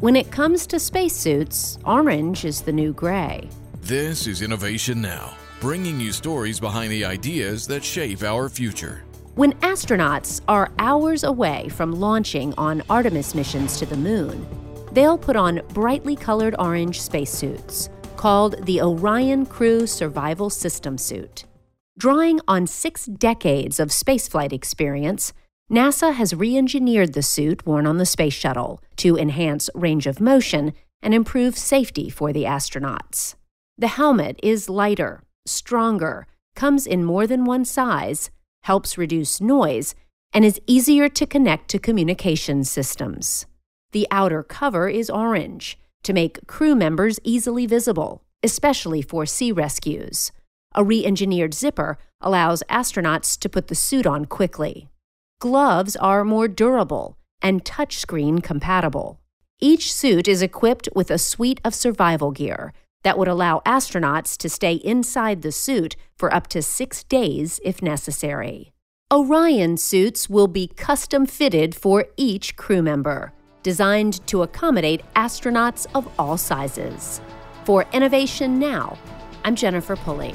When it comes to spacesuits, orange is the new gray. This is Innovation Now, bringing you stories behind the ideas that shape our future. When astronauts are hours away from launching on Artemis missions to the moon, they'll put on brightly colored orange spacesuits called the Orion Crew Survival System Suit. Drawing on six decades of spaceflight experience, NASA has re engineered the suit worn on the space shuttle to enhance range of motion and improve safety for the astronauts. The helmet is lighter, stronger, comes in more than one size, helps reduce noise, and is easier to connect to communication systems. The outer cover is orange to make crew members easily visible, especially for sea rescues. A re engineered zipper allows astronauts to put the suit on quickly. Gloves are more durable and touchscreen compatible. Each suit is equipped with a suite of survival gear that would allow astronauts to stay inside the suit for up to six days if necessary. Orion suits will be custom fitted for each crew member, designed to accommodate astronauts of all sizes. For Innovation Now, I'm Jennifer Pulley.